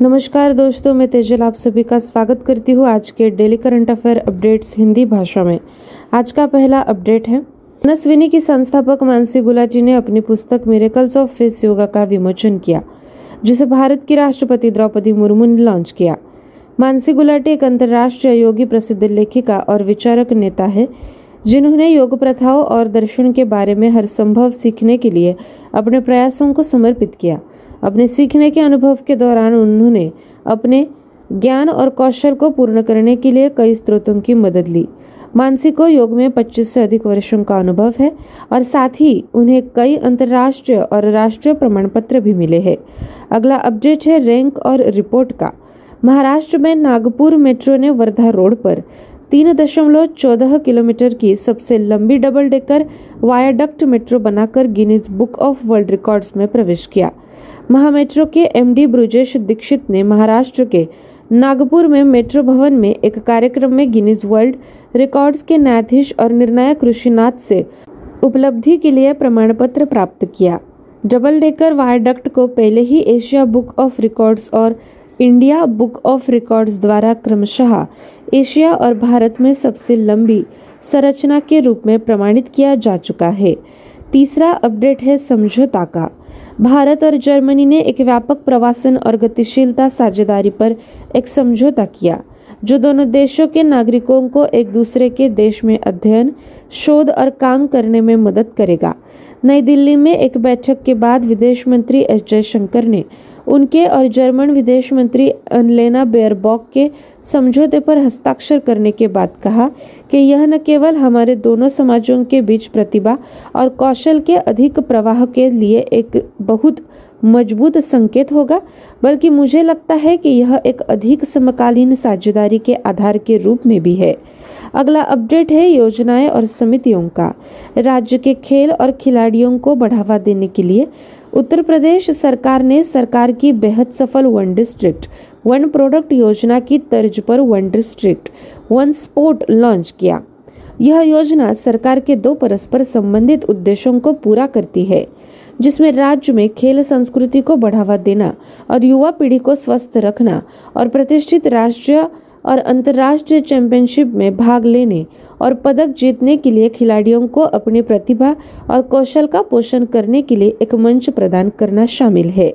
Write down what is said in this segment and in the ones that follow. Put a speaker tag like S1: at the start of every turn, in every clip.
S1: नमस्कार दोस्तों, मैं तेजल आप सभी का स्वागत करती हूँ आज के daily current affair updates Hindi भाषा में। आज का पहला अपडेट है। मनस्विनी की संस्थापक मानसी गुलाटी ने अपनी पुस्तक मेरेकल्स ऑफ़ फेस योगा का विमोचन किया, जिसे भारत की राष्ट्रपति द्रौपदी मुर्मू ने लॉन्च किया। मानसी गुलाटी एक अंतर्राष्ट्रीय योगी प्रसिद्ध लेखिका और विचारक नेता है, जिन्होंने योग प्रथाओं और दर्शन के बारे में हर संभव सीखने के लिए अपने प्रयासों को समर्पित किया। अपने सीखने के अनुभव के दौरान उन्होंने अपने ज्ञान और कौशल को पूर्ण करने के लिए कई स्रोतों की मदद ली। मानसी को योग में 25 से अधिक वर्षों का अनुभव है और साथ ही उन्हें कई अंतर्राष्ट्रीय और राष्ट्रीय प्रमाण पत्र भी मिले हैं। अगला अपडेट है रैंक और रिपोर्ट का। महाराष्ट्र में नागपुर मेट्रो ने वर्धा रोड पर तीन दशमलव चौदह किलोमीटर की सबसे लंबी डबल डेकर वायाडक्ट मेट्रो बनाकर Guinness book of world records में प्रवेश किया। महामेट्रो के एमडी ब्रुजेश दीक्षित ने महाराष्ट्र के नागपुर में मेट्रो भवन में एक कार्यक्रम में गिनीज वर्ल्ड रिकॉर्ड्स के न्यायाधीश और निर्णायक ऋषिनाथ से उपलब्धि के लिए प्रमाण पत्र प्राप्त किया। डबल डेकर वायडक्ट को पहले ही एशिया बुक ऑफ़ रिकॉर्ड्स और इंडिया बुक ऑफ़ रिकॉर्ड्स द्वारा क्रमशः एशिया और भारत में सबसे लंबी संरचना के रूप में प्रमाणित किया जा चुका है। तीसरा अपडेट है समझौता का। भारत और जर्मनी ने एक व्यापक प्रवासन और गतिशीलता साझेदारी पर एक समझौता किया, जो दोनों देशों के नागरिकों को एक दूसरे के देश में अध्ययन, शोध और काम करने में मदद करेगा। नई दिल्ली में एक बैठक के बाद विदेश मंत्री एस जयशंकर ने उनके और जर्मन विदेश मंत्री अनलेना बेयरबॉक के समझौते पर हस्ताक्षर करने के बाद कहा कि यह न केवल हमारे दोनों समाजों के बीच प्रतिभा और कौशल के अधिक प्रवाह के लिए एक बहुत मज़बूत संकेत होगा, बल्कि मुझे लगता है कि यह एक अधिक समकालीन साझेदारी के आधार के रूप में भी है। अगला अपडेट है योजनाएँ और समितियों का। राज्य के खेल और खिलाड़ियों को बढ़ावा देने के लिए उत्तर प्रदेश सरकार ने सरकार की बेहद सफल वन डिस्ट्रिक्ट, वन प्रोडक्ट योजना की तर्ज पर one district, one sport launch किया। यह योजना सरकार के दो परस्पर संबंधित उद्देश्यों को पूरा करती है। जिसमें राज्य में खेल संस्कृति को बढ़ावा देना और युवा पीढ़ी को स्वस्थ रखना और प्रतिष्ठित राष्ट्रीय और अंतर्राष्ट्रीय चैंपियनशिप में भाग लेने और पदक जीतने के लिए खिलाड़ियों को अपनी प्रतिभा और कौशल का पोषण करने के लिए एक मंच प्रदान करना शामिल है।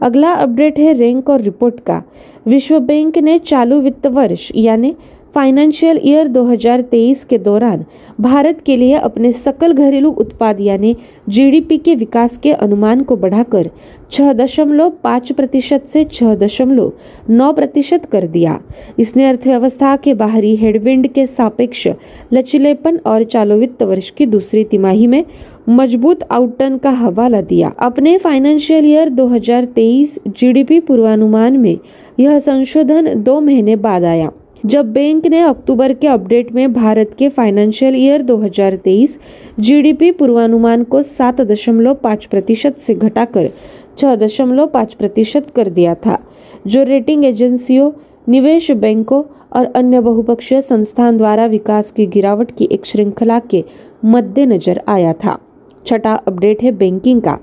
S1: अगला अपडेट है रैंक और रिपोर्ट का। विश्व बैंक ने चालू वित्त वर्ष, यानी फाइनेंशियल ईयर 2023 के दौरान भारत के लिए अपने सकल घरेलू उत्पाद यानी जीडीपी के विकास के अनुमान को बढ़ाकर छह दशमलव पाँच प्रतिशत से छह दशमलव नौ प्रतिशत कर दिया। इसने अर्थव्यवस्था के बाहरी हेडविंड के सापेक्ष लचीलेपन और चालू वित्त वर्ष की दूसरी तिमाही में मज़बूत आउटटर्न का हवाला दिया। अपने फाइनेंशियल ईयर 2023 जीडीपी पूर्वानुमान में यह संशोधन दो महीने बाद आया। जब बैंक ने अक्टूबर के अपडेट में भारत के फाइनेंशियल ईयर 2023 जीडीपी पूर्वानुमान को सात दशमलव पाँच प्रतिशत से घटाकर छह दशमलव पाँच प्रतिशत कर दिया था, जो रेटिंग एजेंसियों निवेश बैंकों और अन्य बहुपक्षीय संस्थान द्वारा विकास की गिरावट की एक श्रृंखला के मद्देनजर आया था। छठा अपडेट है बैंकिंग का।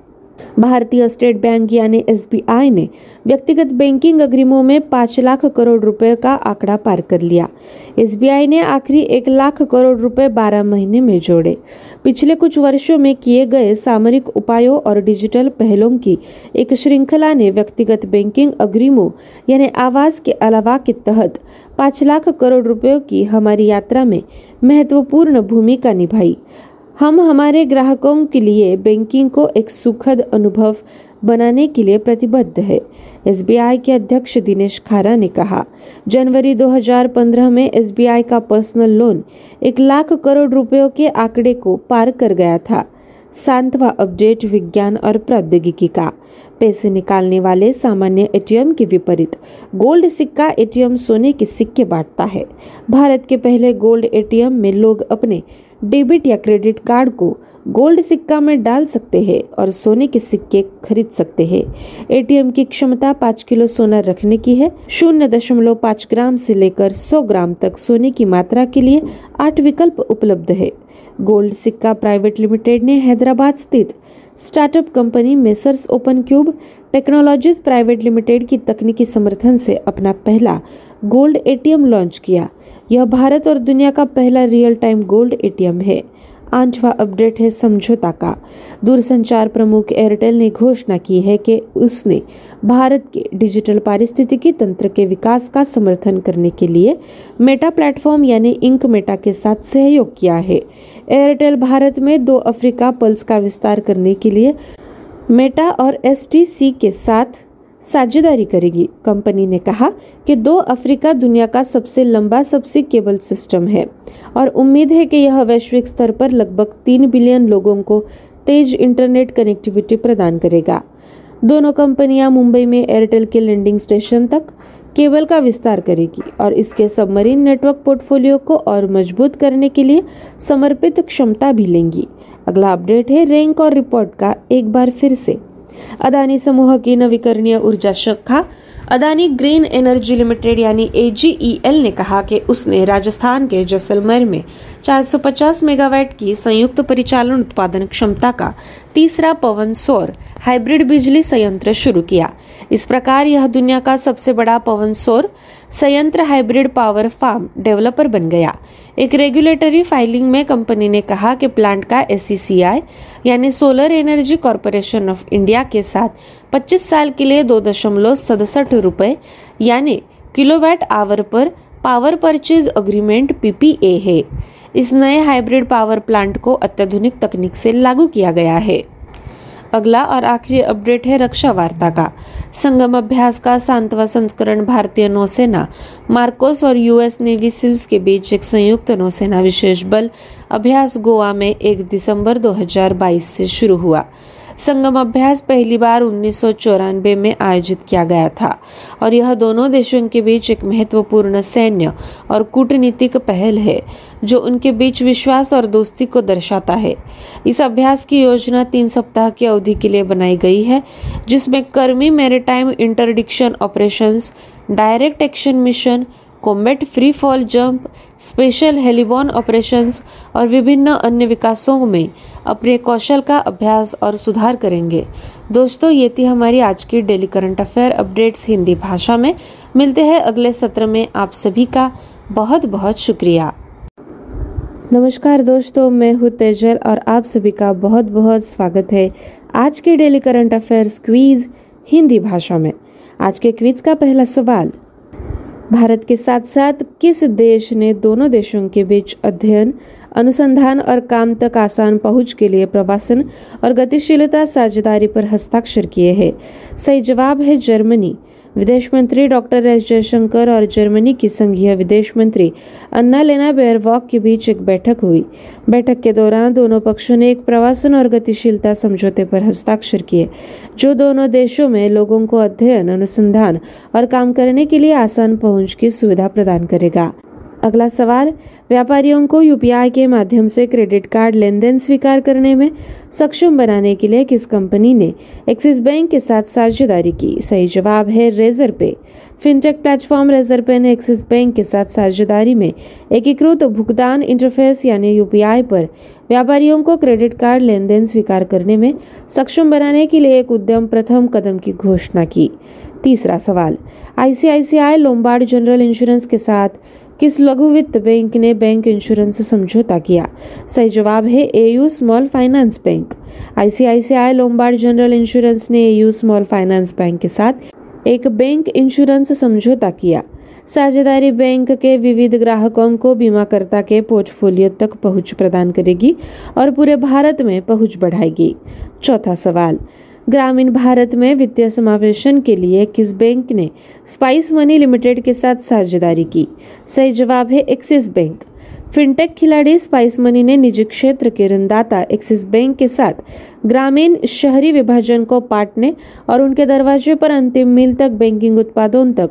S1: भारतीय स्टेट बैंक यानी एसबीआई ने व्यक्तिगत बैंकिंग अग्रिमों में पाँच लाख करोड़ रुपए का आंकड़ा पार कर लिया। एसबीआई ने आखिरी एक लाख करोड़ रुपए बारह महीने में जोड़े। पिछले कुछ वर्षों में किए गए सामरिक उपायों और डिजिटल पहलों की एक श्रृंखला ने व्यक्तिगत बैंकिंग अग्रिमों यानी आवास के अलावा के तहत पाँच लाख करोड़ रुपयों की हमारी यात्रा में महत्वपूर्ण भूमिका निभाई। हम हमारे ग्राहकों के लिए बैंकिंग को एक सुखद अनुभव बनाने के लिए प्रतिबद्ध है। एस के अध्यक्ष दिनेश खारा ने कहा, जनवरी 2015 में एसबीआई का पर्सनल लोन एक लाख करोड़ रुपयों के आंकड़े को पार कर गया था। सांतवा अपडेट विज्ञान और प्रौद्योगिकी का। पैसे निकालने वाले सामान्य एटीएम के विपरीत, गोल्ड सिक्का एटीएम सोने के सिक्के बांटता है। भारत के पहले गोल्ड एटीएम में लोग अपने डेबिट या क्रेडिट कार्ड को गोल्ड सिक्का में डाल सकते हैं और सोने के सिक्के खरीद सकते हैं। एटीएम की क्षमता पाँच किलो सोना रखने की है। शून्य दशमलव पाँच ग्राम से लेकर सौ ग्राम तक सोने की मात्रा के लिए आठ विकल्प उपलब्ध है। गोल्ड सिक्का प्राइवेट लिमिटेड ने हैदराबाद स्थित startup company Messrs Open Cube Technologies Private Limited की तकनीकी समर्थन से अपना पहला गोल्ड एटीएम लॉन्च किया। यह भारत और दुनिया का पहला रियल टाइम गोल्ड एटीएम है। आठवां अपडेट है समझौता का। दूरसंचार प्रमुख एयरटेल ने घोषणा की है कि उसने भारत के डिजिटल पारिस्थितिकी तंत्र के विकास का समर्थन करने के लिए मेटा प्लेटफॉर्म यानी इंक मेटा के साथ सहयोग किया है। एयरटेल भारत में दो अफ्रीका पल्स का विस्तार करने के लिए मेटा और एसटीसी के साथ साझेदारी करेगी। कंपनी ने कहा कि दो अफ्रीका दुनिया का सबसे लंबा, सबसे केबल सिस्टम है और उम्मीद है कि यह वैश्विक स्तर पर लगभग तीन बिलियन लोगों को तेज इंटरनेट कनेक्टिविटी प्रदान करेगा। दोनों कंपनियाँ मुंबई में एयरटेल के लैंडिंग स्टेशन तक केबल का विस्तार करेगी और इसके सबमरीन नेटवर्क पोर्टफोलियो को और मज़बूत करने के लिए समर्पित क्षमता भी लेंगी। अगला अपडेट है रैंक और रिपोर्ट का। एक बार फिर से अदानी समूह की नवीकरणीय ऊर्जा शाखा, अदानी ग्रीन एनर्जी लिमिटेड यानी एजीईएल ने कहा कि उसने राजस्थान के जैसलमेर में 450 मेगावाट की संयुक्त परिचालन उत्पादन क्षमता का तीसरा पवन सौर हाइब्रिड बिजली संयंत्र शुरू किया। इस प्रकार यह दुनिया का सबसे बड़ा पवन सौर संयंत्र हाइब्रिड पावर फार्म डेवलपर बन गया। एक रेगुलेटरी फाइलिंग में कंपनी ने कहा कि प्लांट का एस यानी solar energy corporation of India के साथ 25 साल के लिए दो दशमलव सड़सठ रुपए, यानी किलोवाट आवर पर पावर परचेज अग्रीमेंट पीपीए है। इस नए हाइब्रिड पावर प्लांट को अत्याधुनिक तकनीक से लागू किया गया है। अगला और आखिरी अपडेट है रक्षा वार्ता का। संगम अभ्यास का सातवां संस्करण भारतीय नौसेना, मार्कोस और यूएस नेवी सिल्स के बीच एक संयुक्त नौसेना विशेष बल अभ्यास गोवा में 1 दिसंबर 2022 से शुरू हुआ। संगम अभ्यास पहली बार उन्नीस में आयोजित किया गया था और यह दोनों देशों के बीच एक महत्वपूर्ण सैन्य और कूटनीतिक पहल है, जो उनके बीच विश्वास और दोस्ती को दर्शाता है। इस अभ्यास की योजना तीन सप्ताह की अवधि के लिए बनाई गई है, जिसमें कर्मी maritime interdiction operations, direct action mission combat free fall jump special heliborne operations और विभिन्न अन्य विकासों में अपने कौशल का अभ्यास और सुधार करेंगे। दोस्तों, ये थी हमारी आज की daily current affair updates Hindi भाषा में। मिलते हैं अगले सत्र में आप सभी का बहुत बहुत शुक्रिया। नमस्कार दोस्तों, मैं हूँ तेजल और आप सभी का बहुत बहुत स्वागत है आज के daily current affairs quiz Hindi भाषा में। आज के क्विज का पहला सवाल भारत के साथ साथ किस देश ने दोनों देशों के बीच अध्ययन, अनुसंधान और काम तक आसान पहुँच के लिए प्रवासन और गतिशीलता साझेदारी पर हस्ताक्षर किए हैं? सही जवाब है जर्मनी। विदेश मंत्री डॉक्टर एस जयशंकर और जर्मनी की संघीय विदेश मंत्री अन्ना लेना बेयरवॉक के बीच एक बैठक हुई। बैठक के दौरान दोनों पक्षों ने एक प्रवासन और गतिशीलता समझौते पर हस्ताक्षर किए, जो दोनों देशों में लोगों को अध्ययन, अनुसंधान और काम करने के लिए आसान पहुँच की सुविधा प्रदान करेगा। अगला सवाल, व्यापारियों को यूपीआई के माध्यम से क्रेडिट कार्ड लेन देन स्वीकार करने में सक्षम बनाने के लिए किस कंपनी ने एक्सिस बैंक के साथ साझेदारी की? सही जवाब है रेजर पे। फिनटेक प्लेटफॉर्म रेजर पे ने एक्सिस बैंक के साथ साझेदारी में एकीकृत भुगतान इंटरफेस यानी यूपीआई पर व्यापारियों को क्रेडिट कार्ड लेन देन स्वीकार करने में सक्षम बनाने के लिए एक उद्यम प्रथम कदम की घोषणा की। तीसरा सवाल, आईसीआईसीआई, लोम्बार्ड जनरल इंश्योरेंस के साथ किस लघु वित्त बैंक ने बैंक इंश्योरेंस से समझौता किया? सही जवाब है AU small finance bank ICICI Lombard general insurance ने एयू स्मॉल फाइनेंस बैंक के साथ एक बैंक इंश्योरेंस समझौता किया। साझेदारी बैंक के विविध ग्राहकों को बीमाकर्ता के पोर्टफोलियो तक पहुँच प्रदान करेगी और पूरे भारत में पहुँच बढ़ाएगी। चौथा सवाल ग्रामीण भारत में वित्तीय समावेशन के लिए किस बैंक ने स्पाइस मनी लिमिटेड के साथ साझेदारी की? सही जवाब है एक्सिस बैंक। फिनटेक खिलाड़ी स्पाइस मनी ने निजी क्षेत्र के ऋणदाता एक्सिस बैंक के साथ ग्रामीण शहरी विभाजन को पाटने और उनके दरवाजे पर अंतिम मील तक बैंकिंग उत्पादों तक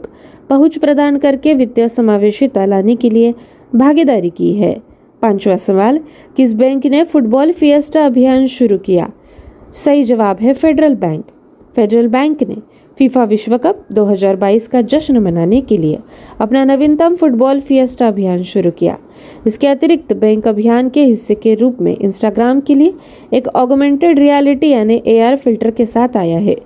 S1: पहुँच प्रदान करके वित्तीय समावेशिता लाने के लिए भागीदारी की है। पांचवा सवाल, किस बैंक ने फुटबॉल फिएस्टा अभियान शुरू किया? सही जवाब है फेडरल बैंक। फेडरल बैंक ने फीफा विश्व कप 2022 का जश्न मनाने के लिए अपना नवीनतम फुटबॉल फिएस्टा अभियान शुरू किया। इसके अतिरिक्त बैंक अभियान के हिस्से के रूप में इंस्टाग्राम के लिए एक ऑगमेंटेड रियलिटी यानी एआर फ़िल्टर के साथ आया है।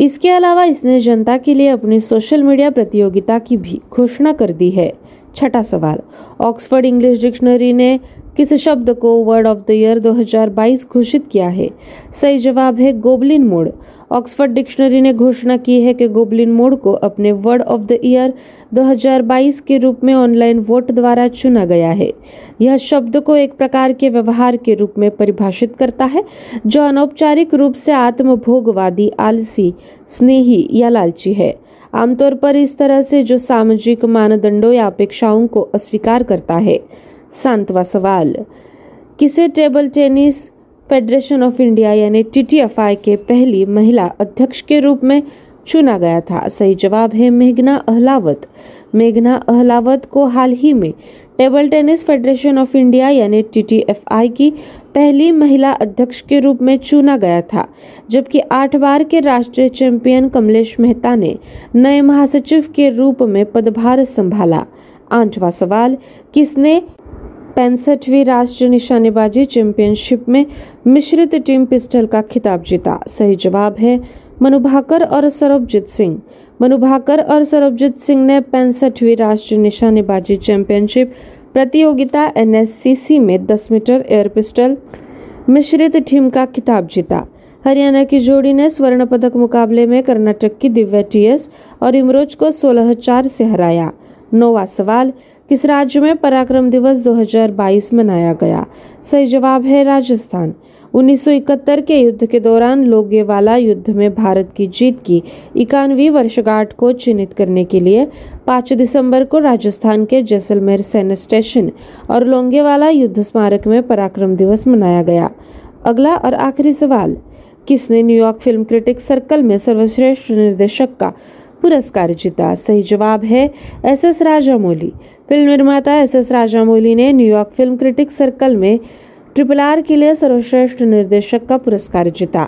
S1: इसके अलावा इसने जनता के लिए अपनी सोशल मीडिया प्रतियोगिता की भी घोषणा कर दी है। छठा सवाल, ऑक्सफोर्ड इंग्लिश डिक्शनरी ने किस शब्द को वर्ड ऑफ़ द ईयर 2022 घोषित किया है। सही जवाब है गोबलिन मोड। ऑक्सफोर्ड डिक्शनरी ने घोषणा की है कि गोबलिन मोड को अपने वर्ड ऑफ़ द ईयर 2022 के रूप में ऑनलाइन वोट द्वारा चुना गया है। यह शब्द को एक प्रकार के व्यवहार के रूप में परिभाषित करता है, जो अनौपचारिक रूप से आत्मभोगवादी, आलसी, स्नेही या लालची है। आमतौर पर इस तरह से जो सामाजिक मानदंडों या अपेक्षाओं को अस्वीकार करता है। सांतवा सवाल। किसे table tennis federation of India यानी टीटीएफआई के पहली महिला अध्यक्ष के रूप में चुना गया था? सही जवाब है मेघना अहलावत। मेघना अहलावत को हाल ही में table tennis federation of India यानी टीटीएफआई की पहली महिला अध्यक्ष के रूप में चुना गया था, जबकि आठ बार के राष्ट्रीय चैंपियन कमलेश मेहता ने नए महासचिव के रूप में पदभार संभाला। आठवां सवाल, किसने पैंसठवीं राष्ट्रीय निशानेबाजी चैंपियनशिप में मिश्रित टीम पिस्टल का खिताब जीता। सही जवाब है मनुभाकर और सरबजीत सिंह। मनुभाकर और सरबजीत सिंह ने पैंसठवीं राष्ट्रीय निशानेबाजी चैंपियनशिप प्रतियोगिता एनएससीसी में 10 मीटर एयर पिस्टल मिश्रित टीम का खिताब जीता। हरियाणा की जोड़ी ने स्वर्ण पदक मुकाबले में कर्नाटक की दिव्या टीएस और इमरोज को सोलह चार से हराया। नौवा सवाल किस राज्य में पराक्रम दिवस 2022 मनाया गया? सही जवाब है राजस्थान। 1971 के युद्ध के दौरान लोगेवाला युद्ध में भारत की जीत की इक्यानवी वर्षगांठ को चिन्हित करने के लिए 5 दिसंबर को राजस्थान के जैसलमेर सैन्य स्टेशन और लोंगेवाला युद्ध स्मारक में पराक्रम दिवस मनाया गया। अगला और आखिरी सवाल, किसने न्यूयॉर्क फ़िल्म क्रिटिक सर्कल में सर्वश्रेष्ठ निर्देशक का पुरस्कार जीता? सही जवाब है एस एस राजामौली। फ़िल्म निर्माता एस एस राजामौली ने New York film critic circle में ट्रिपल आर के लिए सर्वश्रेष्ठ निर्देशक का पुरस्कार जीता।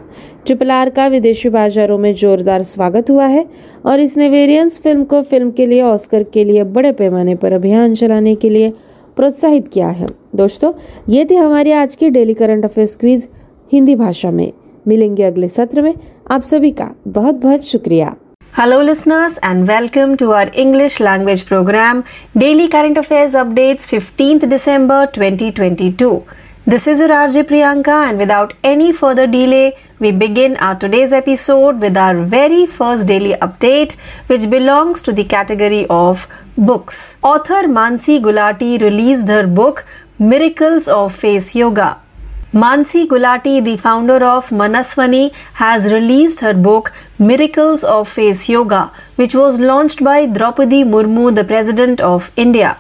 S1: ट्रिपल आर का विदेशी बाजारों में जोरदार स्वागत हुआ है और इसने वेरियंस फ़िल्म को फ़िल्म के लिए ऑस्कर के लिए बड़े पैमाने पर अभियान चलाने के लिए प्रोत्साहित किया है। दोस्तों, ये थी हमारी आज की daily current affairs quiz Hindi भाषा में। मिलेंगे अगले सत्र में। आप सभी का बहुत बहुत शुक्रिया।
S2: Hello, listeners, and welcome to our English language program Daily Current Affairs Updates 15th December 2022. This is your RJ Priyanka, and without any further delay, we begin our today's episode with our very first daily update, which belongs to the category of books. Author Mansi Gulati released her book Miracles of Face Yoga. Mansi Gulati, the founder of Manasvini, has released her book Miracles of Face Yoga, which was launched by Draupadi Murmu, the President of India.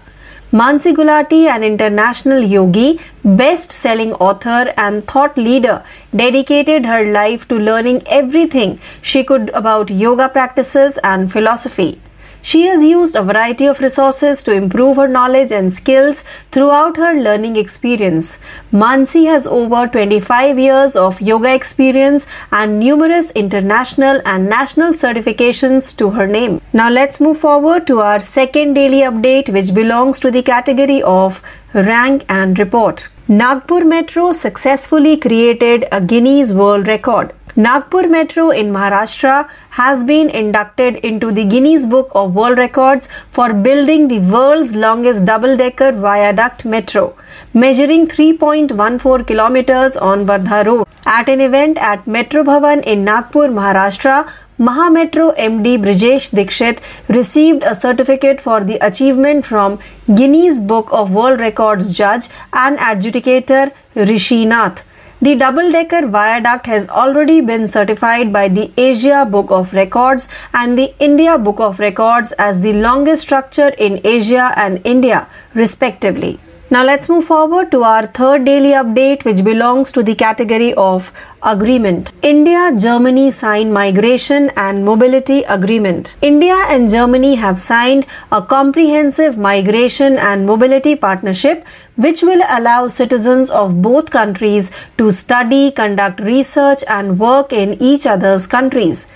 S2: Mansi Gulati, an international yogi, best selling author, and thought leader, dedicated her life to learning everything she could about yoga practices and philosophy. She has used a variety of resources to improve her knowledge and skills throughout her learning experience. Mansi has over 25 years of yoga experience and numerous international and national certifications to her name. Now let's move forward to our second daily update which belongs to the category of rank and report. Nagpur Metro successfully created a Guinness World Record. Nagpur Metro in Maharashtra has been inducted into the Guinness Book of World Records for building the world's longest double-decker viaduct metro, measuring 3.14 kilometers on Wardha Road. At an event at Metro Bhavan in Nagpur, Maharashtra, Mahametro MD Brijesh Dikshit received a certificate for the achievement from Guinness Book of World Records judge and adjudicator Rishi Nath. The double decker viaduct has already been certified by the Asia Book of Records and the India Book of Records as the longest structure in Asia and India, respectively. Now let's move forward to our third daily update, which belongs to the category of agreement. India Germany signed migration and mobility agreement. India and Germany have signed a comprehensive migration and mobility partnership which will allow citizens of both countries to study, conduct research and work in each other's countries.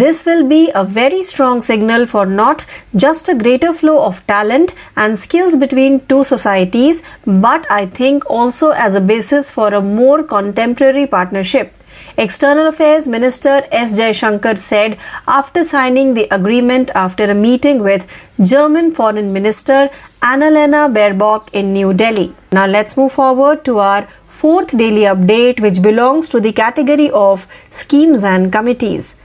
S2: This will be a very strong signal for not just a greater flow of talent and skills between two societies, but I think also as a basis for a more contemporary partnership. External Affairs Minister S. Jaishankar said after signing the agreement after a meeting with German Foreign Minister Annalena Baerbock in New Delhi. Now let's move forward to our fourth daily update, which belongs to the category of schemes and committees.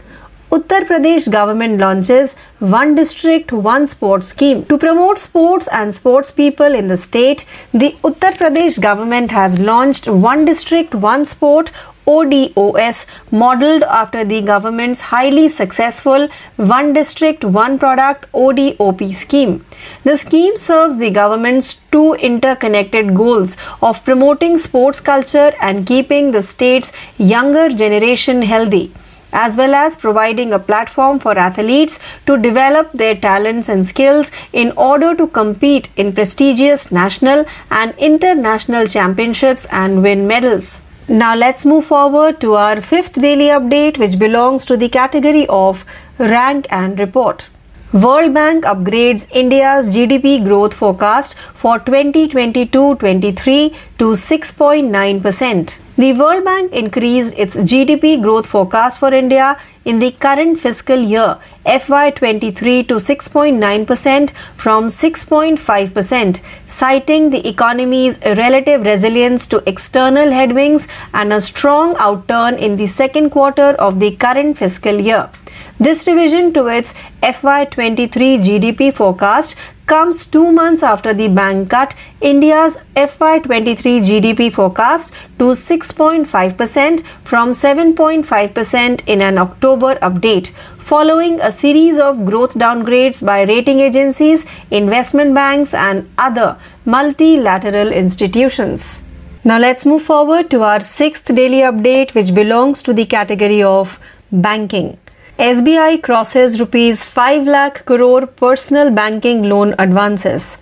S2: Uttar Pradesh government launches One District One Sport scheme. To promote sports and sports people in the state, the Uttar Pradesh government has launched One District One Sport ODOS modeled after the government's highly successful One District One Product ODOP scheme. The scheme serves the government's two interconnected goals of promoting sports culture and keeping the state's younger generation healthy as well as providing a platform for athletes to develop their talents and skills in order to compete in prestigious national and international championships and win medals. Now let's move forward to our fifth daily update, which belongs to the category of rank and report. World Bank upgrades India's GDP growth forecast for 2022-23 to 6.9%. The World Bank increased its GDP growth forecast for India in the current fiscal year FY23 to 6.9% from 6.5%, citing the economy's relative resilience to external headwinds and a strong outturn in the second quarter of the current fiscal year. This revision to its FY23 GDP forecast comes two months after the bank cut India's FY23 GDP forecast to 6.5% from 7.5% in an October update, following a series of growth downgrades by rating agencies, investment banks, and other multilateral institutions. Now let's move forward to our sixth daily update, which belongs to the category of banking. SBI crosses rupees 5 lakh crore personal banking loan advances.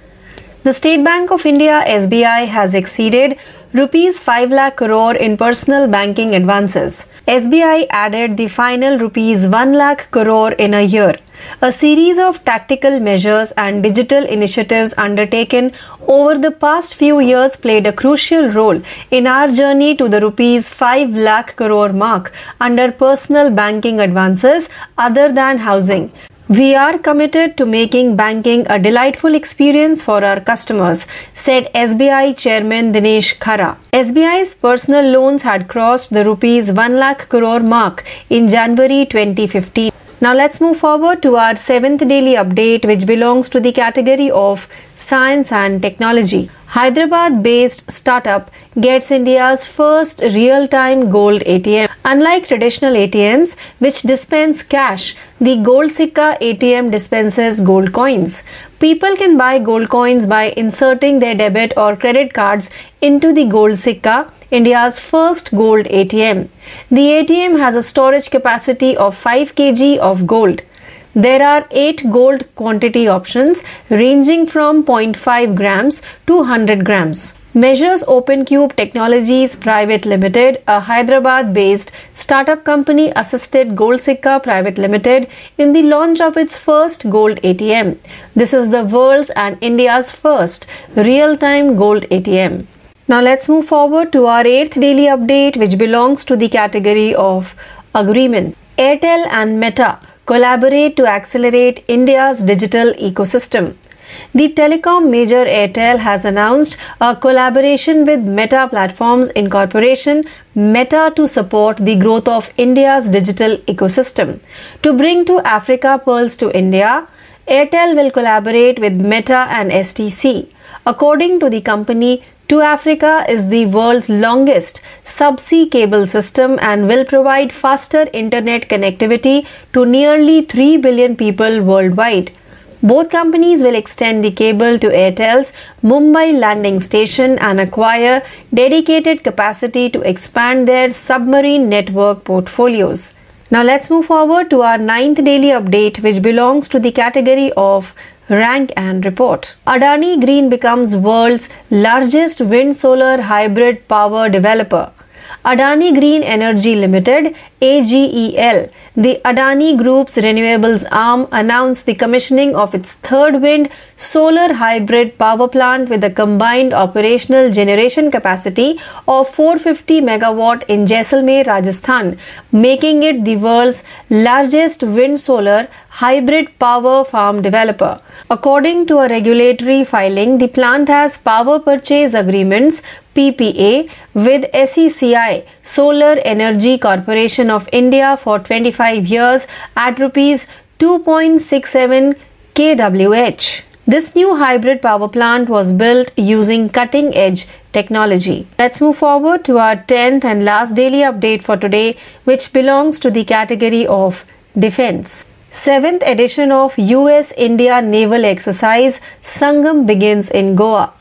S2: The State Bank of India SBI has exceeded rupees 5 lakh crore in personal banking advances. SBI added the final rupees 1 lakh crore in a year. A series of tactical measures and digital initiatives undertaken over the past few years played a crucial role in our journey to the rupees 5 lakh crore mark under personal banking advances other than housing. We are committed to making banking a delightful experience for our customers, said SBI Chairman Dinesh Khara. SBI's personal loans had crossed the rupees 1 lakh crore mark in January 2015. Now let's move forward to our seventh daily update, which belongs to the category of science and technology. Hyderabad based startup gets India's first real time gold ATM. Unlike traditional ATMs, which dispense cash, the Gold Sikka ATM dispenses gold coins. People can buy gold coins by inserting their debit or credit cards into the Gold Sikka India's first gold ATM. The ATM has a storage capacity of 5 kg of gold. There are 8 gold quantity options ranging from 0.5 grams to 100 grams. Measures OpenCube Technologies Private Limited, a Hyderabad based startup company, assisted Gold Sikka Private Limited in the launch of its first gold ATM. This is the world's and India's first real time gold ATM. Now let's move forward to our eighth daily update, which belongs to the category of agreement. Airtel and Meta collaborate to accelerate India's digital ecosystem. The telecom major Airtel has announced a collaboration with Meta Platforms Incorporation, Meta, to support the growth of India's digital ecosystem. To bring 2Africa Pearls to India, Airtel will collaborate with Meta and STC. According to the company, 2Africa is the world's longest subsea cable system and will provide faster internet connectivity to nearly 3 billion people worldwide. Both companies will extend the cable to Airtel's Mumbai landing station and acquire dedicated capacity to expand their submarine network portfolios. Now let's move forward to our ninth daily update, which belongs to the category of rank and report. Adani Green becomes world's largest wind solar hybrid power developer. Adani Green Energy Limited AGEL, the Adani Group's renewables arm, announced the commissioning of its third wind solar hybrid power plant with a combined operational generation capacity of 450 megawatt in Jaisalmer, Rajasthan, making it the world's largest wind solar hybrid power farm developer. According to a regulatory filing, the plant has power purchase agreements PPA with SECI Solar Energy Corporation of India for 25 years at rupees 2.67 kWh. This new hybrid power plant was built using cutting edge technology. Let's move forward to our 10th and last daily update for today, which belongs to the category of defense. 7th edition of US India Naval Exercise Sangam begins in Goa.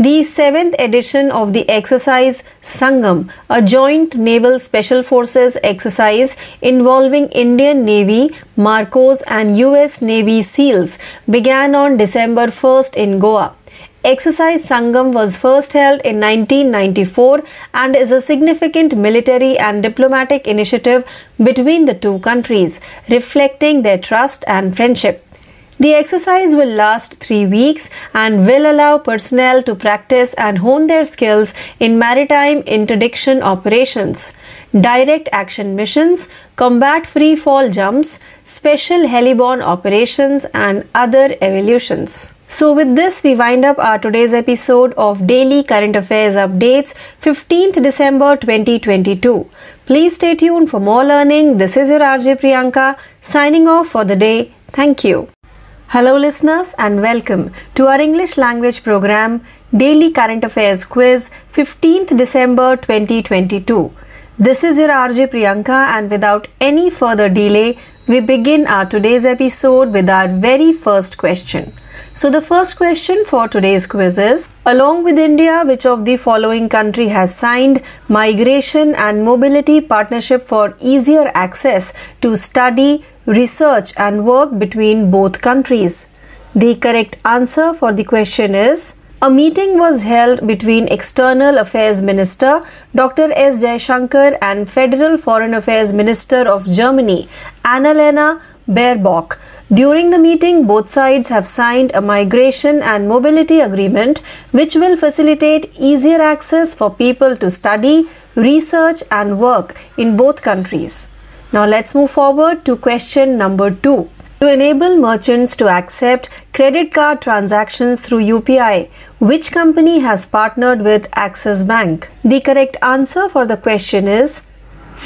S2: The seventh edition of the exercise Sangam, a joint naval special forces exercise involving Indian Navy, Marcos, and US Navy SEALs, began on December 1st in Goa. Exercise Sangam was first held in 1994 and is a significant military and diplomatic initiative between the two countries, reflecting their trust and friendship. The exercise will last three weeks and will allow personnel to practice and hone their skills in maritime interdiction operations, direct action missions, combat free fall jumps, special heliborne operations, and other evolutions. So, with this, we wind up our today's episode of Daily Current Affairs Updates, 15th December 2022. Please stay tuned for more learning. This is your RJ Priyanka signing off for the day. Thank you. Hello, listeners, and welcome to our English language program Daily Current Affairs Quiz 15th December 2022. This is your RJ Priyanka, and without any further delay, we begin our today's episode with our very first question. So, the first question for today's quiz is Along with India, which of the following country has signed Migration and Mobility Partnership for easier access to study, research and work between both countries? The correct answer for the question is a meeting was held between External Affairs Minister Dr. S. Jaishankar and Federal Foreign Affairs Minister of Germany Annalena Baerbock. During the meeting, both sides have signed a migration and mobility agreement which will facilitate easier access for people to study, research, and work in both countries. Now let's move forward to question number 2. To enable merchants to accept credit card transactions through UPI, which company has partnered with Axis Bank? The correct answer for the question is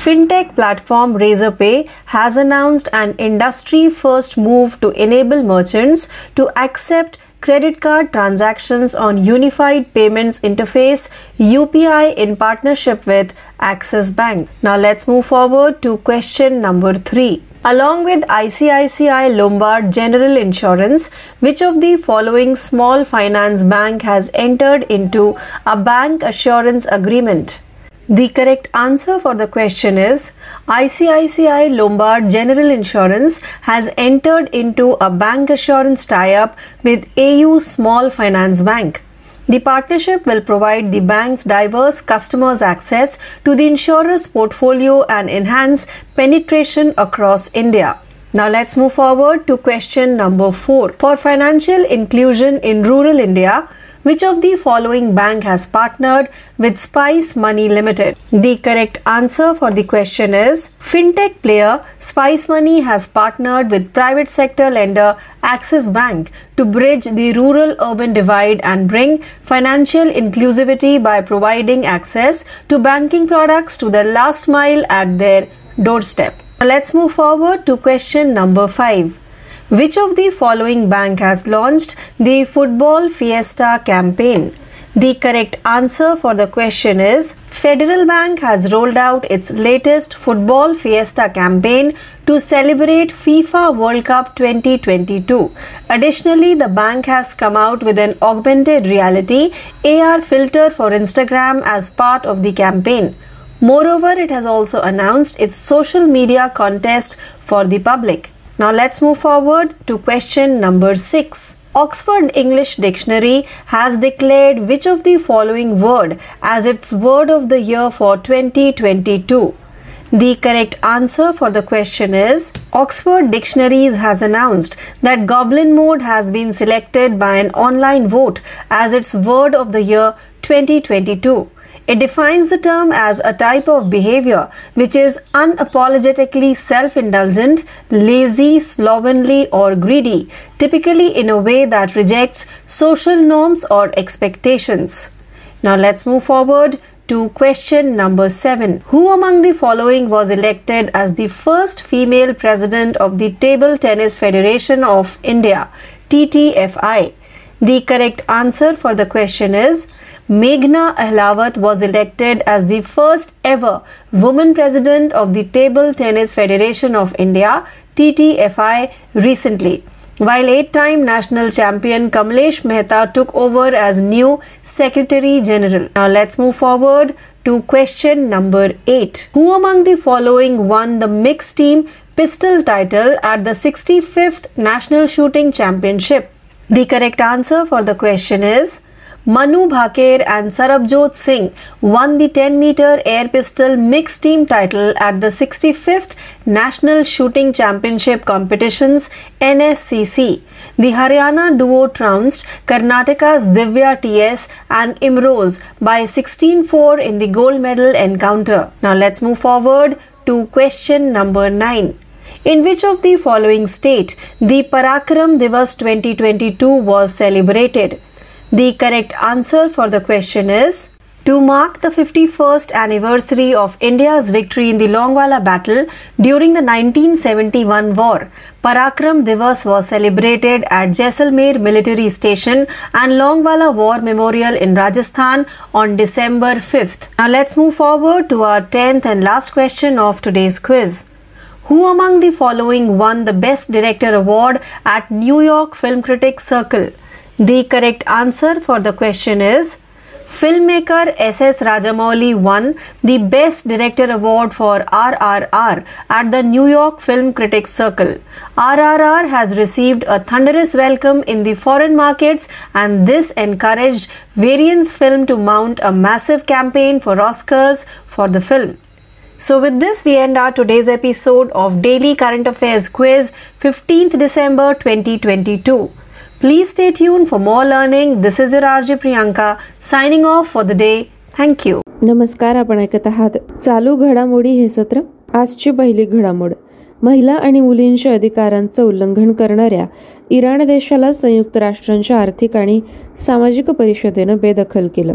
S2: Fintech platform Razorpay has announced an industry first move to enable merchants to accept credit card transactions on Unified Payments Interface UPI in partnership with Axis Bank. Now let's move forward to question number 3. Along with ICICI Lombard General Insurance, which of the following small finance bank has entered into a bancassurance agreement? The correct answer for the question is ICICI Lombard General Insurance has entered into a bancassurance tie up with AU Small Finance Bank. The partnership will provide the bank's diverse customers access to the insurer's portfolio and enhance penetration across India. Now let's move forward to question number 4. For financial inclusion in rural India, which of the following bank has partnered with Spice Money Limited? The correct answer for the question is fintech player Spice Money has partnered with private sector lender Axis Bank to bridge the rural urban divide and bring financial inclusivity by providing access to banking products to the last mile at their doorstep. Let's move forward to question number 5. Which of the following bank has launched the Football Fiesta campaign? The correct answer for the question is Federal Bank has rolled out its latest Football Fiesta campaign to celebrate FIFA World Cup 2022. Additionally, the bank has come out with an augmented reality AR filter for Instagram as part of the campaign. Moreover, it has also announced its social media contest for the public. Now let's move forward to question number 6. Oxford English Dictionary has declared which of the following word as its word of the year for 2022. The correct answer for the question is Oxford Dictionaries has announced that Goblin Mode has been selected by an online vote as its word of the year 2022. It defines the term as a type of behavior which is unapologetically self indulgent, lazy, slovenly, or greedy, typically in a way that rejects social norms or expectations. Now let's move forward to question number 7. Who among the following was elected as the first female president of the Table Tennis Federation of India, TTFI? The correct answer for the question is Meghna Ahlawat was elected as the first ever woman president of the Table Tennis Federation of India, TTFI, recently. While eight time national champion Kamlesh Mehta took over as new Secretary General. Now let's move forward to question number 8. Who among the following won the mixed team pistol title at the 65th National Shooting Championship? The correct answer for the question is Manu Bhaker and Sarabjot Singh won the 10 meter air pistol mixed team title at the 65th National Shooting Championship competitions NSCC. The Haryana duo trounced Karnataka's Divya TS and Imroz by 16-4 in the gold medal encounter. Now let's move forward to question number 9. In which of the following state the Parakram Divas 2022 was celebrated? The correct answer for the question is to mark the 51st anniversary of India's victory in the Longewala battle during the 1971 war, Parakram Divas was celebrated at Jaisalmer military station and Longewala War Memorial in Rajasthan on December 5th. Now let's move forward to our 10th and last question of today's quiz. Who among the following won the Best Director Award at New York Film Critics Circle? The correct answer for the question is Filmmaker S.S. Rajamouli won the Best Director Award for RRR at the New York Film Critics Circle. RRR has received a thunderous welcome in the foreign markets, and this encouraged Variance Film to mount a massive campaign for Oscars for the film. So, with this, we end our today's episode of Daily Current Affairs Quiz, 15th December 2022. Please stay tuned for more learning. This is your RJ Priyanka signing off for the day. Thank you.
S1: नमस्कार आपण ऐकत आहात चालू घडामोडी हे सत्र आजची पहिली घडामोड महिला आणि मुलींच्या अधिकारांचं उल्लंघन करणाऱ्या इराण देशाला संयुक्त राष्ट्रांच्या आर्थिक आणि सामाजिक परिषदेनं बेदखल केलं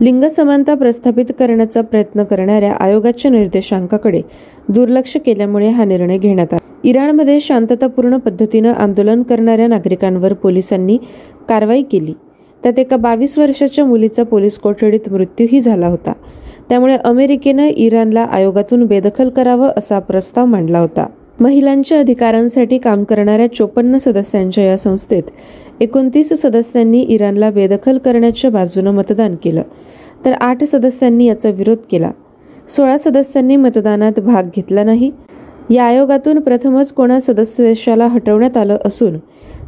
S1: लिंग समानता प्रस्थापित करण्याचा प्रयत्न करणाऱ्या आयोगाच्या निर्देशांकाकडे दुर्लक्ष केल्यामुळे हा निर्णय घेण्यात आला. इराणमध्ये शांततापूर्ण पद्धतीनं आंदोलन करणाऱ्या नागरिकांवर पोलिसांनी कारवाई केली. त्यात एका बावीस वर्षाच्या मुलीचा पोलीस कोठडीत मृत्यूही झाला होता. त्यामुळे अमेरिकेनं इराणला आयोगातून बेदखल करावं असा प्रस्ताव मांडला होता. महिलांच्या अधिकारांसाठी काम करणाऱ्या चोपन्न सदस्यांच्या या संस्थेत एकोणतीस सदस्यांनी इराणला बेदखल करण्याच्या बाजूनं मतदान केलं. तर आठ सदस्यांनी याचा विरोध केला. सोळा सदस्यांनी मतदानात भाग घेतला नाही. या आयोगातून प्रथमच कोणा सदस्य देशाला हटवण्यात आलं असून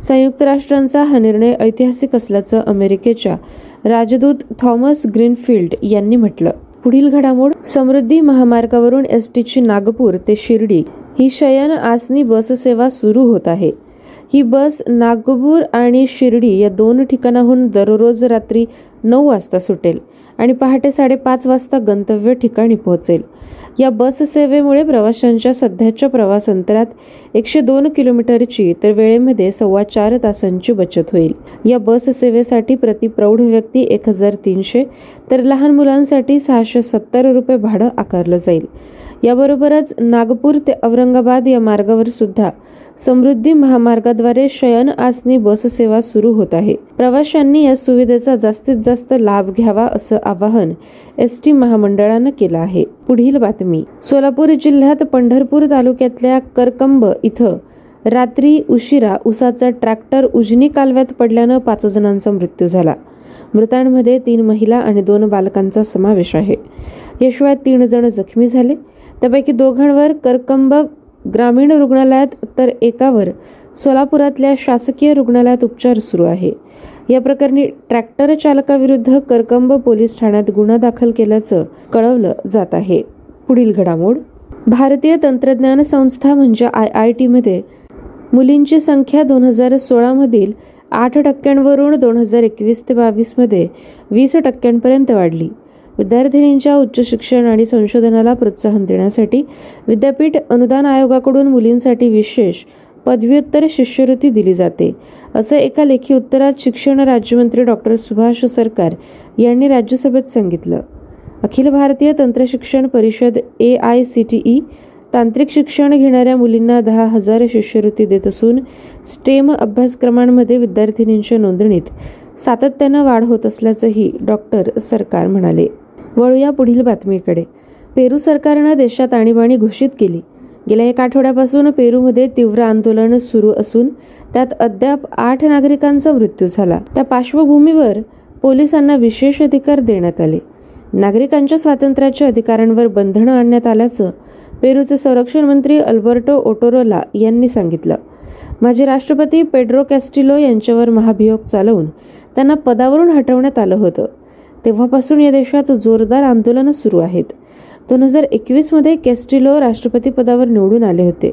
S1: संयुक्त राष्ट्रांचा हा निर्णय ऐतिहासिक असल्याचं अमेरिकेच्या राजदूत थॉमस ग्रीनफील्ड यांनी म्हटलं. पुढील घडामोड समृद्धी महामार्गावरून एस टीची नागपूर ते शिर्डी ही शयन आसनी बससेवा सुरू होत आहे. ही बस नागपूर आणि शिर्डी या दोन ठिकाणाहून दररोज रात्री नऊ वाजता सुटेल आणि पहाटे साडेपाच वाजता गंतव्य ठिकाणी पोहोचेल. या बससेवेमुळे प्रवाशांच्या सध्याच्या प्रवास अंतरात एकशे दोन किलोमीटरची तर वेळेमध्ये सव्वा चार तासांची बचत होईल. या बससेवेसाठी प्रति प्रौढ व्यक्ती एक हजार तीनशे तर लहान मुलांसाठी सहाशे सत्तर रुपये भाडं आकारलं जाईल. याबरोबरच नागपूर ते औरंगाबाद या मार्गावर सुद्धा समृद्धी महामार्गाद्वारे शयन आसनी बस सेवा सुरू होत आहे. प्रवाशांनी या सुविधेचा जास्तीत जास्त लाभ घ्यावा असं आवाहन एस टी महामंडळानं केलं आहे. पुढील बातमी. सोलापूर जिल्ह्यात पंढरपूर तालुक्यातल्या करकंब इथं रात्री उशिरा उसाचा ट्रॅक्टर उजनी कालव्यात पडल्यानं पाच जणांचा मृत्यू झाला. मृतांमध्ये तीन महिला आणि दोन बालकांचा समावेश आहे. याशिवाय तीन जण जखमी झाले. त्यापैकी दोघांवर करकंब ग्रामीण रुग्णालयात तर एकावर सोलापुरातल्या शासकीय रुग्णालयात उपचार सुरू आहे. या प्रकरणी ट्रॅक्टर चालकाविरुद्ध करकंब पोलीस ठाण्यात गुन्हा दाखल केल्याचं कळवलं जात आहे. पुढील घडामोड. भारतीय तंत्रज्ञान संस्था म्हणजे आय आय टीमध्ये मुलींची संख्या दोन हजार सोळामधील आठ टक्क्यांवरून दोन हजार एकवीस ते बावीसमध्ये वीस टक्क्यांपर्यंत वाढली. विद्यार्थिनींच्या उच्च शिक्षण आणि संशोधनाला प्रोत्साहन देण्यासाठी विद्यापीठ अनुदान आयोगाकडून मुलींसाठी विशेष पदव्युत्तर शिष्यवृत्ती दिली जाते. असं एका लेखी उत्तरात शिक्षण राज्यमंत्री डॉक्टर सुभाष सरकार यांनी राज्यसभेत सांगितलं. अखिल भारतीय तंत्रशिक्षण परिषद ए आय सी टी ई तांत्रिक शिक्षण घेणाऱ्या मुलींना दहा हजार शिष्यवृत्ती देत असून स्टेम अभ्यासक्रमांमध्ये विद्यार्थिनींच्या नोंदणीत सातत्यानं वाढ होत असल्याचंही डॉक्टर सरकार म्हणाले. वळूया पुढील बातमीकडे. पेरू सरकारनं देशात आणीबाणी घोषित केली. गेल्या एक आठवड्यापासून पेरूमध्ये तीव्र आंदोलन सुरू असून त्यात अद्याप आठ नागरिकांचा मृत्यू झाला. त्या पार्श्वभूमीवर पोलिसांना विशेष अधिकार देण्यात आले. नागरिकांच्या स्वातंत्र्याच्या अधिकारांवर बंधनं आणण्यात आल्याचं पेरूचे संरक्षण मंत्री अल्बर्टो ओटोरोला यांनी सांगितलं. माजी राष्ट्रपती पेड्रो कॅस्टिलो यांच्यावर महाभियोग चालवून त्यांना पदावरून हटवण्यात आलं होतं. तेव्हापासून या देशात जोरदार आंदोलनं सुरू आहेत. दोन हजार एकवीसमध्ये कॅस्टिलो राष्ट्रपती पदावर निवडून आले होते.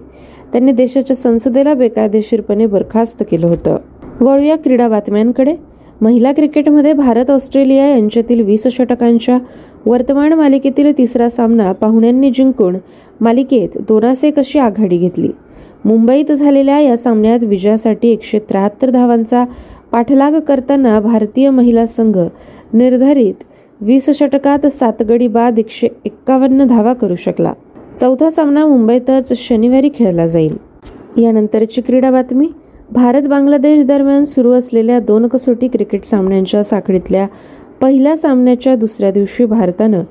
S1: त्यांनी देशाच्या संसदेला बेकायदेशीरपणे बरखास्त केलं होतं. वळूया क्रीडा बातम्यांकडे. महिला क्रिकेटमध्ये भारत ऑस्ट्रेलिया यांच्यातील वीस षटकांच्या वर्तमान मालिकेतील तिसरा सामना पाहुण्यांनी जिंकून मालिकेत दोनास अशी आघाडी घेतली? मुंबईत झालेल्या या सामन्यात विजयासाठी एकशे त्र्याहत्तर धावांचा पाठलाग करताना भारतीय महिला संघ निर्धारित वीस षटकात सात गडी बाद एकशे एक्कावन्न धावा करू शकला. चौथा सामना मुंबईतच शनिवारी खेळला जाईल. यानंतरची क्रीडा बातमी. भारत बांगलादेश दरम्यान सुरू असलेल्या दोन कसोटी क्रिकेट सामन्यांच्या साखळीतल्या पहिल्या सामन्याच्या दुसऱ्या दिवशी भारतानं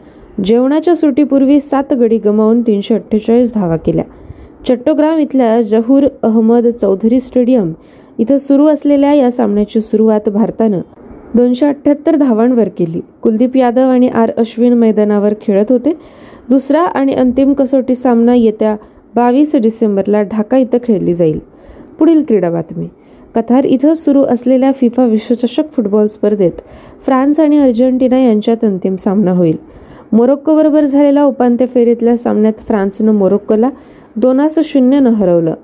S1: जेवणाच्या सुटीपूर्वी सात गडी गमावून तीनशे अठ्ठेचाळीस धावा केल्या. चट्टोग्राम इथल्या जहूर अहमद चौधरी स्टेडियम इथं सुरू असलेल्या या सामन्याची सुरुवात भारतानं दोनशे अठ्ठ्याहत्तर धावांवर केली. कुलदीप यादव आणि आर अश्विन मैदानावर खेळत होते. दुसरा आणि अंतिम कसोटी सामना येत्या बावीस डिसेंबरला ढाका इथं खेळली जाईल. पुढील क्रीडा बातमी. कथार इथं सुरू असलेल्या फिफा विश्वचषक फुटबॉल स्पर्धेत फ्रान्स आणि अर्जेंटिना यांच्यात अंतिम सामना होईल. मोरोक्कोबरोबर झालेल्या उपांत्य फेरीतल्या सामन्यात फ्रान्सनं मोरोक्कोला दोनास शून्यनं हरवलं.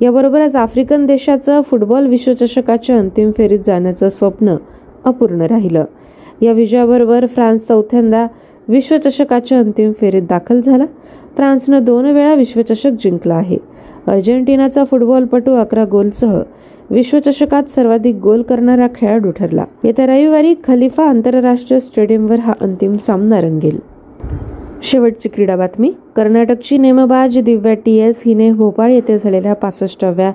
S1: याबरोबरच आफ्रिकन देशाचं फुटबॉल विश्वचषकाच्या अंतिम फेरीत जाण्याचं स्वप्न अपूर्ण राहिलं. या विजयाबरोबर फ्रान्स चौथ्यांदा विश्वचषकाच्या अंतिम फेरीत दाखल झाला. फ्रान्सनं दोन वेळा विश्वचषक जिंकला आहे. अर्जेंटिनाचा फुटबॉलपटू अकरा गोलसह विश्वचषकात सर्वाधिक गोल करणारा खेळाडू ठरला. येत्या रविवारी खलिफा आंतरराष्ट्रीय स्टेडियमवर हा अंतिम सामना रंगेल. शेवटची क्रीडा बातमी. कर्नाटकची नेमबाज दिव्या टी एस हिने भोपाळ येथे झालेल्या पासष्टाव्या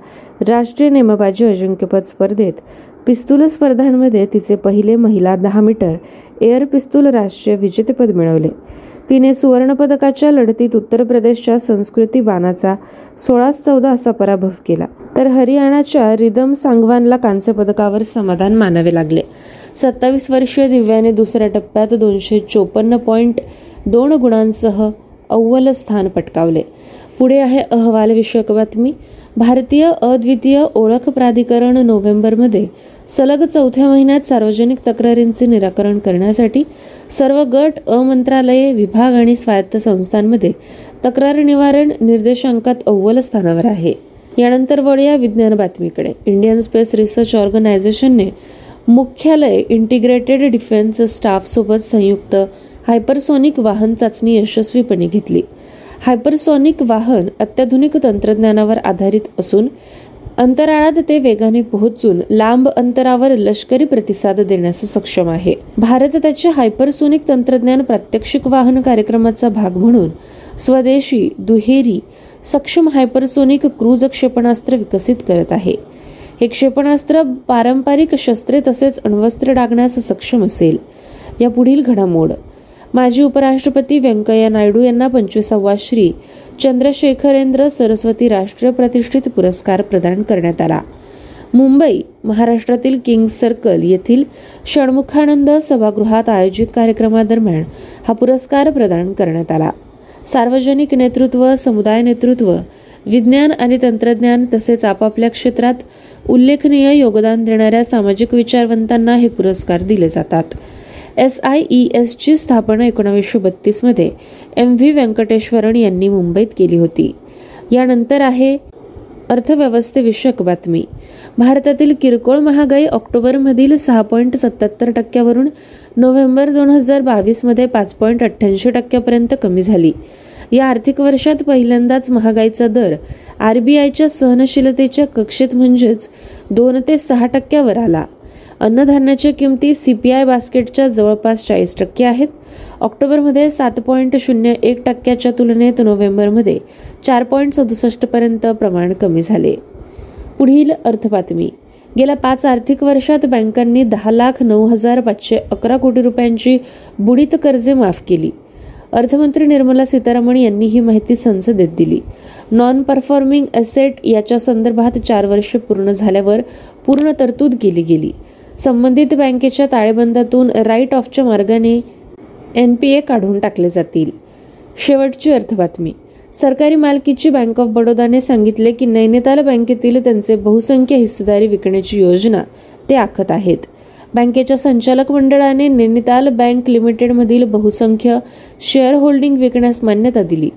S1: राष्ट्रीय नेमबाजी अजिंक्यपद स्पर्धेत पिस्तूल स्पर्धांमध्ये तिचे पहिले महिला दहा मीटर एअर पिस्तूल राष्ट्रीय विजेतेपद मिळवले. तिने सुवर्णपदकाच्या लढतीत उत्तर प्रदेशच्या संस्कृती बानाचा सोळा चौदा असा पराभव केला. तर हरियाणाच्या रिदम सांगवानला कांस्य पदकावर समाधान मानावे लागले. सत्तावीस वर्षीय दिव्याने दुसऱ्या टप्प्यात दोनशे चोपन्न पॉईंट दोन गुणांसह अव्वल स्थान पटकावले. पुढे आहे अहवाल विषयक बातमी. भारतीय अद्वितीय ओळख प्राधिकरण नोव्हेंबरमध्ये सलग चौथ्या महिन्यात सार्वजनिक तक्रारींचे निराकरण करण्यासाठी सर्व गट अमंत्रालये विभाग आणि स्वायत्त संस्थांमध्ये तक्रार निवारण निर्देशांकात अव्वल स्थानावर आहे. यानंतर वळूया विज्ञान बातमीकडे. इंडियन स्पेस रिसर्च ऑर्गनायझेशनने मुख्यालय इंटिग्रेटेड डिफेन्स स्टाफसोबत संयुक्त हायपरसॉनिक वाहन चाचणी यशस्वीपणे घेतली. हायपरसॉनिक वाहन अत्याधुनिक तंत्रज्ञानावर आधारित असून अंतराळात ते वेगाने पोहोचून लांब अंतरावर लष्करी प्रतिसाद देण्यास सक्षम आहे. भारत त्याचे हायपरसोनिक तंत्रज्ञान प्रात्यक्षिक वाहन कार्यक्रमाचा भाग म्हणून स्वदेशी दुहेरी सक्षम हायपरसोनिक क्रूज क्षेपणास्त्र विकसित करत आहे. हे क्षेपणास्त्र पारंपरिक शस्त्रे तसेच अण्वस्त्र डागण्यास सक्षम असेल. या पुढील घडामोड माजी उपराष्ट्रपती व्यंकय्या नायडू यांना पंचवीसावा श्री चंद्रशेखरेंद्र सरस्वती राष्ट्रीय प्रतिष्ठित पुरस्कार प्रदान करण्यात आला. मुंबई महाराष्ट्रातील किंग्स सर्कल येथील षण्मुखानंद सभागृहात आयोजित कार्यक्रमादरम्यान हा पुरस्कार प्रदान करण्यात आला. सार्वजनिक नेतृत्व समुदाय नेतृत्व विज्ञान आणि तंत्रज्ञान तसेच आपापल्या क्षेत्रात उल्लेखनीय योगदान देणाऱ्या सामाजिक विचारवंतांना हे पुरस्कार दिले जातात. एस आय ई एसची स्थापना एकोणावीसशे बत्तीसमध्ये एम व्ही व्यंकटेश्वरन यांनी मुंबईत केली होती. यानंतर आहे अर्थव्यवस्थेविषयक बातमी. भारतातील किरकोळ महागाई ऑक्टोबरमधील सहा पॉईंट सत्याहत्तर टक्क्यावरून नोव्हेंबर दोन हजार बावीसमध्ये पाच पॉईंट अठ्ठ्याऐंशी टक्क्यापर्यंत कमी झाली. या आर्थिक वर्षात पहिल्यांदाच महागाईचा दर आर बी आयच्या सहनशीलतेच्या कक्षेत म्हणजेच दोन ते सहा टक्क्यावर आला. अन्नधान्याच्या किमती सी पी आय बास्केटच्या जवळपास चाळीस टक्के आहेत. ऑक्टोबरमध्ये सात पॉईंट शून्य एक टक्क्याच्या तुलनेत नोव्हेंबरमध्ये चार पॉईंट सदुसष्टपर्यंत प्रमाण कमी झाले. पुढील अर्थबातमी. गेल्या पाच आर्थिक वर्षात बँकांनी दहा लाख नऊ हजार पाचशे अकरा कोटी रुपयांची बुडीत कर्जे माफ केली. अर्थमंत्री निर्मला सीतारामन यांनी ही माहिती संसदेत दिली. नॉन परफॉर्मिंग एसेट याच्या संदर्भात चार वर्षे पूर्ण झाल्यावर पूर्ण तरतूद केली गेली. संबंधित बँकेच्या ताळेबंदातून राईट ऑफच्या मार्गाने एन पी ए काढून टाकले जातील. शेवटची अर्थबातमी. सरकारी मालकीची बँक ऑफ बडोदाने सांगितले की नैनिताल बँकेतील त्यांचे बहुसंख्य हिस्सेदारी विकण्याची योजना ते आखत आहेत. बँकेच्या संचालक मंडळाने नैनिताल बँक लिमिटेडमधील बहुसंख्य शेअर होल्डिंग विकण्यास मान्यता दिली.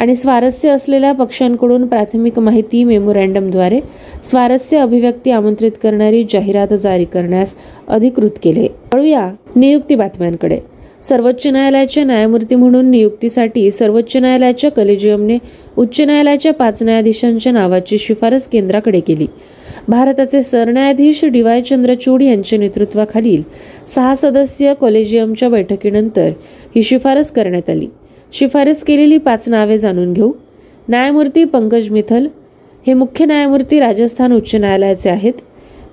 S1: आणि स्वारस्य असलेल्या पक्षांकडून प्राथमिक माहिती मेमोरँडमद्वारे स्वारस्य अभिव्यक्ती आमंत्रित करणारी जाहिरात जारी करण्यास अधिकृत केले. वळूया नियुक्ती बातम्यांकडे. सर्वोच्च न्यायालयाच्या न्यायमूर्ती म्हणून नियुक्तीसाठी सर्वोच्च न्यायालयाच्या कलेजियमने उच्च न्यायालयाच्या पाच न्यायाधीशांच्या नावाची शिफारस केंद्राकडे केली. भारताचे सरन्यायाधीश डी वाय चंद्रचूड यांच्या नेतृत्वाखालील सहा सदस्यीय कॉलेजियमच्या बैठकीनंतर ही शिफारस करण्यात आली. शिफारस केलेली पाच नावे जाणून घेऊ. न्यायमूर्ती पंकज मिथल हे मुख्य न्यायमूर्ती राजस्थान उच्च न्यायालयाचे आहेत.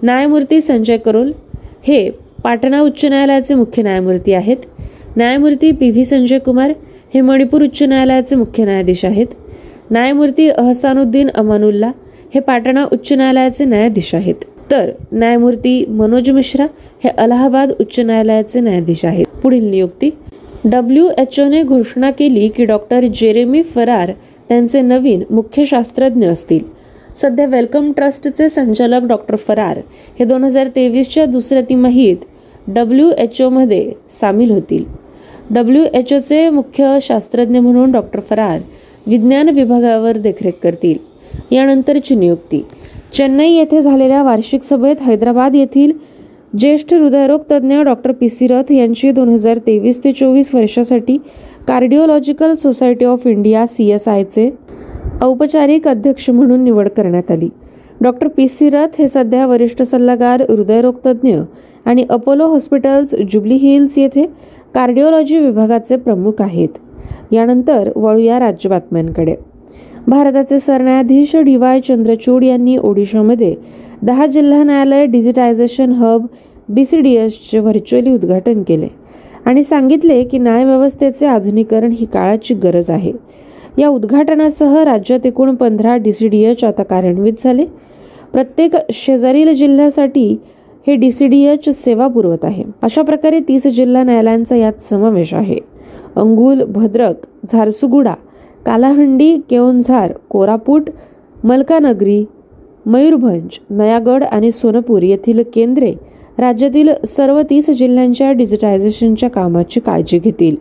S1: न्यायमूर्ती संजय करोल हे पाटणा उच्च न्यायालयाचे मुख्य न्यायमूर्ती आहेत. न्यायमूर्ती पी व्ही संजय कुमार हे मणिपूर उच्च न्यायालयाचे मुख्य न्यायाधीश आहेत. न्यायमूर्ती अहसानुद्दीन अमानुल्ला हे पाटणा उच्च न्यायालयाचे न्यायाधीश आहेत. तर न्यायमूर्ती मनोज मिश्रा हे अलाहाबाद उच्च न्यायालयाचे न्यायाधीश आहेत. पुढील नियुक्ती डब्ल्यू एच ओने घोषणा केली की डॉक्टर जेरेमी फरार त्यांचे नवीन मुख्य शास्त्रज्ञ असतील. सध्या वेलकम ट्रस्टचे संचालक डॉक्टर फरार हे दोन हजार तेवीसच्या दुसऱ्या तिमाहीत डब्ल्यू एच ओमध्ये सामील होतील. डब्ल्यू एच ओचे मुख्य शास्त्रज्ञ म्हणून डॉक्टर फरार विज्ञान विभागावर देखरेख करतील. यानंतरची नियुक्ती. चेन्नई येथे झालेल्या वार्षिक सभेत हैदराबाद येथील ज्येष्ठ हृदयरोग तज्ज्ञ डॉक्टर पी सी रथ यांची दोन हजार तेवीस ते चोवीस वर्षासाठी cardiological society of India C S आयचे औपचारिक अध्यक्ष म्हणून निवड करण्यात आली. डॉक्टर पी सी रथ हे सध्या वरिष्ठ सल्लागार हृदयरोगतज्ञ आणि अपोलो हॉस्पिटल्स जुबली हिल्स येथे कार्डिओलॉजी विभागाचे प्रमुख आहेत. यानंतर वळूया राज्य बातम्यांकडे. भारताचे सरन्यायाधीश डी वाय चंद्रचूड यांनी ओडिशामध्ये दहा जिल्हा न्यायालय digitisation hub B C D एसचे virtually उद्घाटन केले आणि सांगितले की न्यायव्यवस्थेचे आधुनिकरण ही काळाची गरज आहे. या उद्घाटनासह राज्यात एकूण पंधरा डी सी डी एच आता कार्यान्वित झाले. प्रत्येक शेजारील जिल्ह्यासाठी हे डी सी डी एच सेवा पुरवत आहे. अशा प्रकारे तीस जिल्हा न्यायालयांचा यात समावेश आहे. अंगुल भद्रक झारसुगुडा कालाहंडी केओनझार कोरापूट मलकानगरी मयूरभंज नयागड आणि सोनपूर येथील केंद्रे राज्यातील सर्व तीस जिल्ह्यांच्या डिजिटायझेशनच्या कामाची काळजी घेतील.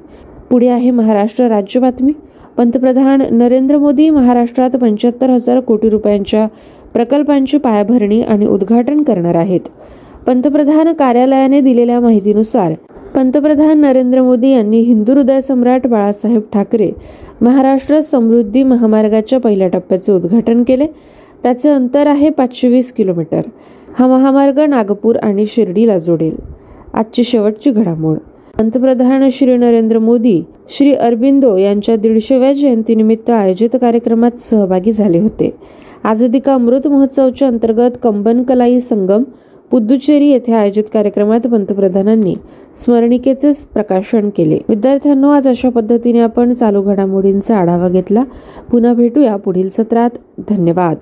S1: पुढे आहे महाराष्ट्र राज्य बातमी. पंतप्रधान नरेंद्र मोदी महाराष्ट्रात पंच्याहत्तर हजार कोटी रुपयांच्या प्रकल्पांची पायाभरणी आणि उद्घाटन करणार आहेत. पंतप्रधान कार्यालयाने दिलेल्या माहितीनुसार पंतप्रधान नरेंद्र मोदी यांनी हिंदू हृदय सम्राट बाळासाहेब ठाकरे महाराष्ट्र समृद्धी महामार्गाच्या पहिल्या टप्प्याचे उद्घाटन केले. त्याचे अंतर आहे पाचशे वीस किलोमीटर. हा महामार्ग नागपूर आणि शिर्डीला जोडेल. आजची शेवटची घडामोड. पंतप्रधान श्री नरेंद्र मोदी श्री अरबिंदो यांच्या दीडशेव्या जयंतीनिमित्त आयोजित कार्यक्रमात सहभागी झाले होते. आझादी का अमृत महोत्सवच्या अंतर्गत कंबन कलाई संगम पुद्दुचेरी येथे आयोजित कार्यक्रमात पंतप्रधानांनी स्मरणिकेचे प्रकाशन केले. विद्यार्थ्यांनो आज अशा पद्धतीने आपण चालू घडामोडींचा आढावा घेतला. पुन्हा भेटूया पुढील सत्रात. धन्यवाद.